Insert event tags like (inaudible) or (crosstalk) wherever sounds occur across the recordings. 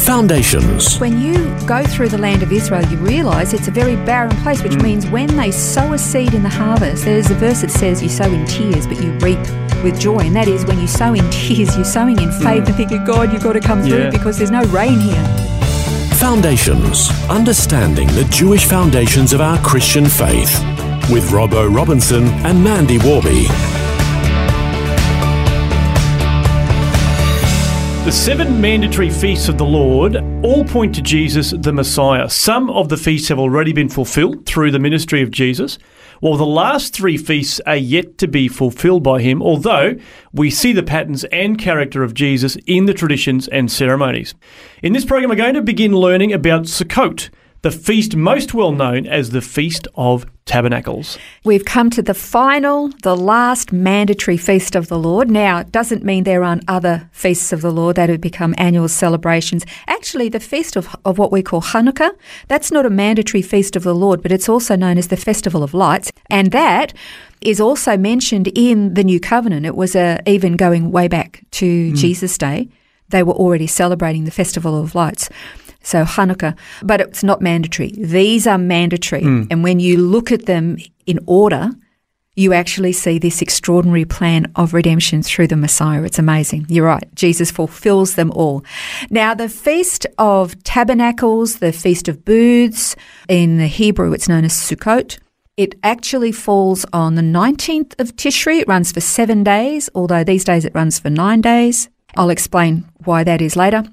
Foundations. When you go through the land of Israel, you realise it's a very barren place, which hmm. means when they sow a seed in the harvest, there's a verse that says you sow in tears, but you reap with joy. And that is when you sow in (laughs) tears, you're sowing in hmm. faith and thinking, God, you've got to come through Yeah. because there's no rain here. Foundations. Understanding the Jewish foundations of our Christian faith. With Robbo Robinson and Mandy Warby. The seven mandatory feasts of the Lord all point to Jesus, the Messiah. Some of the feasts have already been fulfilled through the ministry of Jesus, while the last three feasts are yet to be fulfilled by him, although we see the patterns and character of Jesus in the traditions and ceremonies. In this program, we're going to begin learning about Sukkot, the feast most well known as the Feast of Tabernacles. We've come to the final, the last mandatory feast of the Lord. Now, it doesn't mean there aren't other feasts of the Lord that have become annual celebrations. Actually, the feast of, of what we call Hanukkah, that's not a mandatory feast of the Lord, but it's also known as the Festival of Lights. And that is also mentioned in the New Covenant. It was uh, even going way back to Jesus' day. They were already celebrating the Festival of Lights. So Hanukkah, but it's not mandatory. These are mandatory. Hmm. And when you look at them in order, you actually see this extraordinary plan of redemption through the Messiah. It's amazing. You're right. Jesus fulfills them all. Now, the Feast of Tabernacles, the Feast of Booths, in the Hebrew, it's known as Sukkot. It actually falls on the 19th of Tishri. It runs for seven days, although these days it runs for nine days. I'll explain why that is later.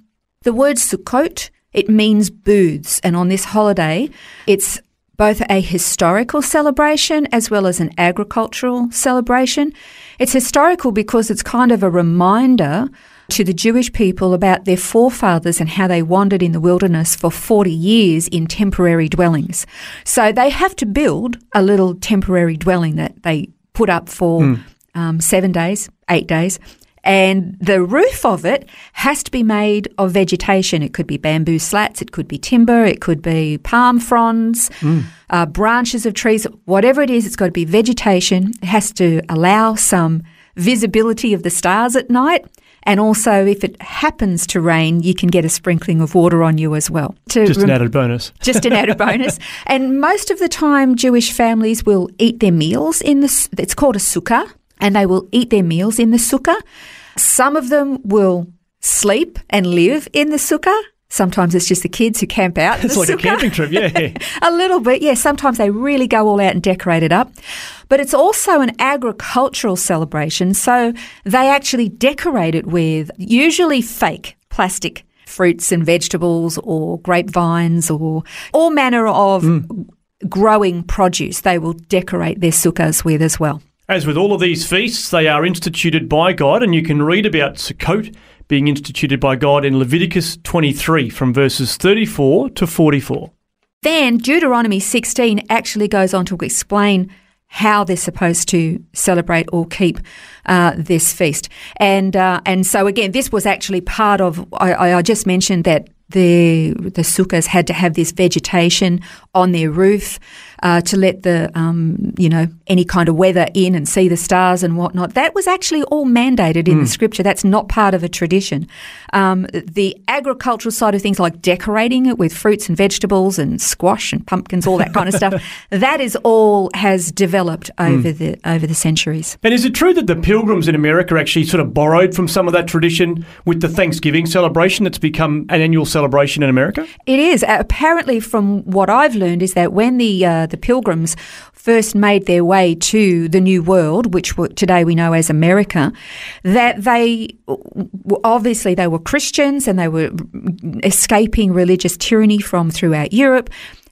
The word Sukkot, it means booths, and on this holiday, it's both a historical celebration as well as an agricultural celebration. It's historical because it's kind of a reminder to the Jewish people about their forefathers and how they wandered in the wilderness for 40 years in temporary dwellings. So they have to build a little temporary dwelling that they put up for um, seven days, eight days. And the roof of it has to be made of vegetation. It could be bamboo slats, it could be timber, it could be palm fronds, uh, branches of trees, whatever it is, it's got to be vegetation. It has to allow some visibility of the stars at night. And also, if it happens to rain, you can get a sprinkling of water on you as well. (laughs) Just an added bonus. just an added bonus. And most of the time, Jewish families will eat their meals in this. It's called a sukkah, and they will eat their meals in the sukkah. Some of them will sleep and live in the sukkah. Sometimes it's just the kids who camp out. (laughs) It's like a camping trip, yeah. (laughs) A little bit, yeah. Sometimes they really go all out and decorate it up. But it's also an agricultural celebration. So they actually decorate it with usually fake plastic fruits and vegetables or grapevines or all manner of mm. growing produce they will decorate their sukkahs with as well. As with all of these feasts, they are instituted by God, and you can read about Sukkot being instituted by God in Leviticus 23 from verses 34 to 44. Then Deuteronomy 16 actually goes on to explain how they're supposed to celebrate or keep uh, this feast. And uh, and so again, this was actually part of. I, I just mentioned that the the sukkahs had to have this vegetation on their roof uh, to let the um, you know any kind of weather in and see the stars and whatnot. That was actually all mandated in the scripture. That's not part of a tradition. Um, the agricultural side of things, like decorating it with fruits and vegetables and squash and pumpkins, all that kind of stuff, (laughs) that is all has developed over the over the centuries. And is it true that the pilgrims in America actually sort of borrowed from some of that tradition with the Thanksgiving celebration that's become an annual celebration in America? It is apparently, from what I've learned, is that when the uh, the pilgrims first made their way to the New World, which today we know as America, that they obviously they were Christians and they were escaping religious tyranny from throughout Europe.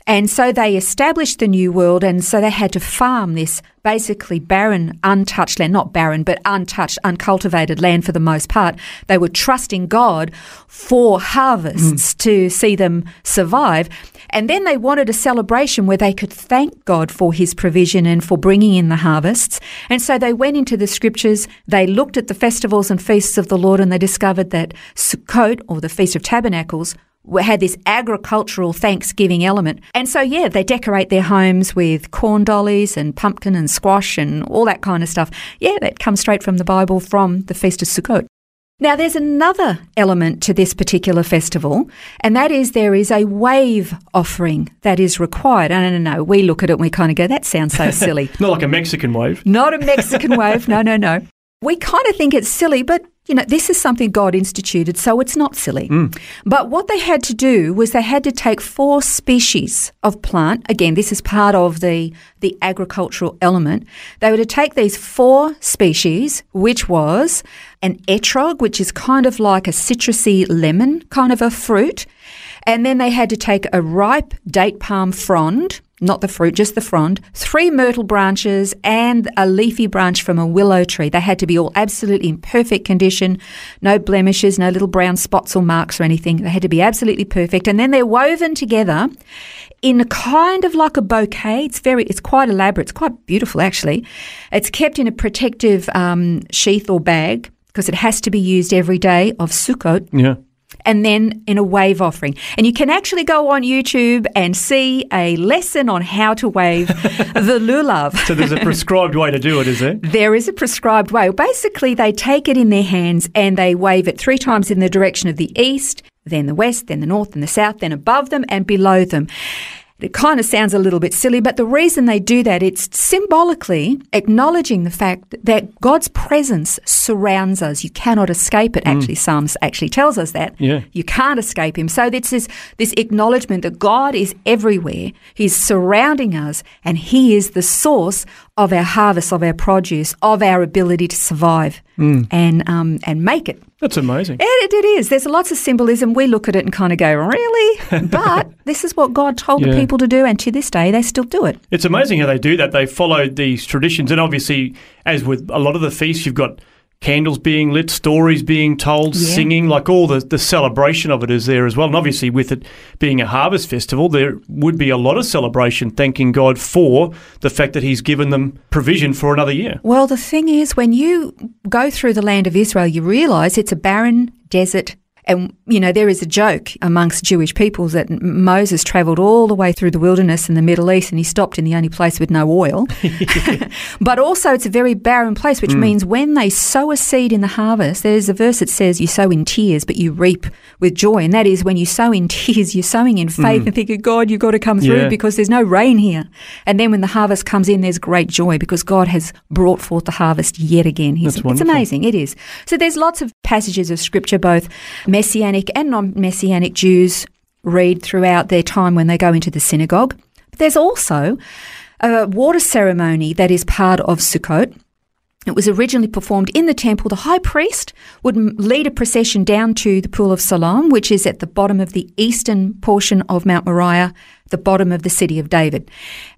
And so they established the New World, and so they had to farm this basically barren, untouched land, not barren, but untouched, uncultivated land for the most part. They were trusting God for harvests Mm. to see them survive. And then they wanted a celebration where they could thank God for his provision and for bringing in the harvests. And so they went into the scriptures, they looked at the festivals and feasts of the Lord, and they discovered that Sukkot, or the Feast of Tabernacles, had this agricultural Thanksgiving element. And so, yeah, they decorate their homes with corn dollies and pumpkin and squash and all that kind of stuff. Yeah, that comes straight from the Bible from the Feast of Sukkot. Now, there's another element to this particular festival, and that is there is a wave offering that is required. I don't know, we look at it and we kind of go, that sounds so (laughs) silly. Not like a Mexican wave. Not a Mexican wave. No, no, no. We kind of think it's silly, but you know, this is something God instituted, so it's not silly. Mm. But what they had to do was they had to take four species of plant. Again, this is part of the the agricultural element. They were to take these four species, which was an etrog, which is kind of like a citrusy lemon kind of a fruit. And then they had to take a ripe date palm frond, not the fruit, just the frond, three myrtle branches, and a leafy branch from a willow tree. They had to be all absolutely in perfect condition, no blemishes, no little brown spots or marks or anything. They had to be absolutely perfect. And then they're woven together in kind of like a bouquet. It's very, it's quite elaborate. It's quite beautiful, actually. It's kept in a protective um, sheath or bag because it has to be used every day of Sukkot Yeah. And then in a wave offering. And you can actually go on YouTube and see a lesson on how to wave (laughs) the lulav. So there's a prescribed way to do it, is there? There is a prescribed way. Basically, they take it in their hands and they wave it three times in the direction of the east, then the west, then the north, and the south, then above them and below them. It kind of sounds a little bit silly, but the reason they do that, it's symbolically acknowledging the fact that God's presence surrounds us. You cannot escape it. Mm. Actually, Psalms actually tells us that. Yeah. You can't escape him. So it's this, this acknowledgement that God is everywhere. He's surrounding us and he is the source of our harvest, of our produce, of our ability to survive and, um, and make it. That's amazing. It, it is. There's lots of symbolism. We look at it and kind of go, really? (laughs) But this is what God told Yeah. the people to do, and to this day, they still do it. It's amazing how they do that. They follow these traditions, and obviously, as with a lot of the feasts, you've got candles being lit, stories being told, Yeah. singing, like all the, the celebration of it is there as well. And obviously, with it being a harvest festival, there would be a lot of celebration, thanking God for the fact that He's given them provision for another year. Well, the thing is, when you go through the land of Israel, you realize it's a barren desert. And, you know, there is a joke amongst Jewish peoples that Moses traveled all the way through the wilderness in the Middle East and he stopped in the only place with no oil. (laughs) (laughs) but also, it's a very barren place, which mm. means when they sow a seed in the harvest, there's a verse that says, You sow in tears, but you reap with joy. And that is when you sow in (laughs) tears, you're sowing in faith mm. and thinking, God, you've got to come through Yeah. because there's no rain here. And then when the harvest comes in, there's great joy because God has brought forth the harvest yet again. He's, That's it's amazing. It is. So there's lots of passages of scripture, both messianic and non messianic Jews read throughout their time when they go into the synagogue. But there's also a water ceremony that is part of Sukkot. It was originally performed in the temple. The high priest would lead a procession down to the Pool of Siloam, which is at the bottom of the eastern portion of Mount Moriah, the bottom of the city of David.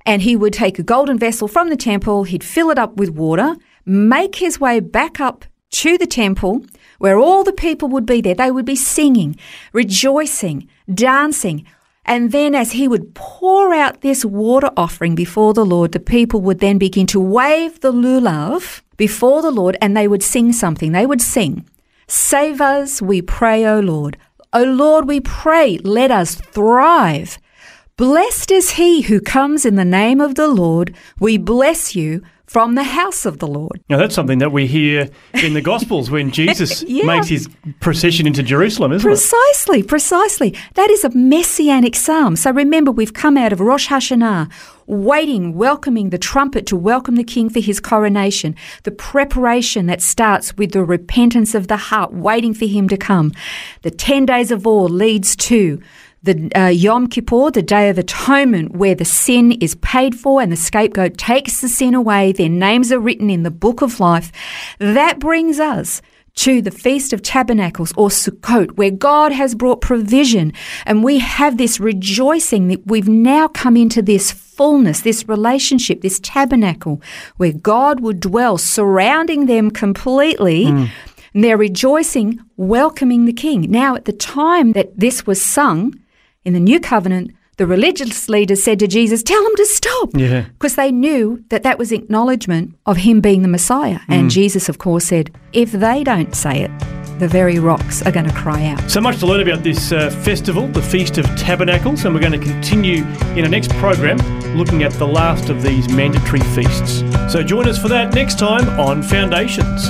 And he would take a golden vessel from the temple, he'd fill it up with water, make his way back up to the temple where all the people would be there. They would be singing, rejoicing, dancing. And then, as he would pour out this water offering before the Lord, the people would then begin to wave the lulav before the Lord and they would sing something. They would sing, Save us, we pray, O Lord. O Lord, we pray, let us thrive. Blessed is he who comes in the name of the Lord. We bless you from the house of the Lord. Now, that's something that we hear in the Gospels when Jesus (laughs) Yeah. makes his procession into Jerusalem, isn't it? Precisely, precisely. That is a messianic psalm. So remember, we've come out of Rosh Hashanah, waiting, welcoming the trumpet to welcome the king for his coronation. The preparation that starts with the repentance of the heart, waiting for him to come. The 10 days of awe leads to the uh, Yom Kippur, the Day of Atonement, where the sin is paid for and the scapegoat takes the sin away. Their names are written in the book of life. That brings us to the Feast of Tabernacles or Sukkot, where God has brought provision and we have this rejoicing that we've now come into this fullness, this relationship, this tabernacle where God would dwell surrounding them completely. Mm. And they're rejoicing, welcoming the king. Now, at the time that this was sung in the new covenant, the religious leaders said to Jesus, Tell him to stop. Yeah. Because they knew that that was acknowledgement of him being the Messiah. And mm. Jesus, of course, said, If they don't say it, the very rocks are going to cry out. So much to learn about this uh, festival, the Feast of Tabernacles, and we're going to continue in our next program looking at the last of these mandatory feasts. So join us for that next time on Foundations.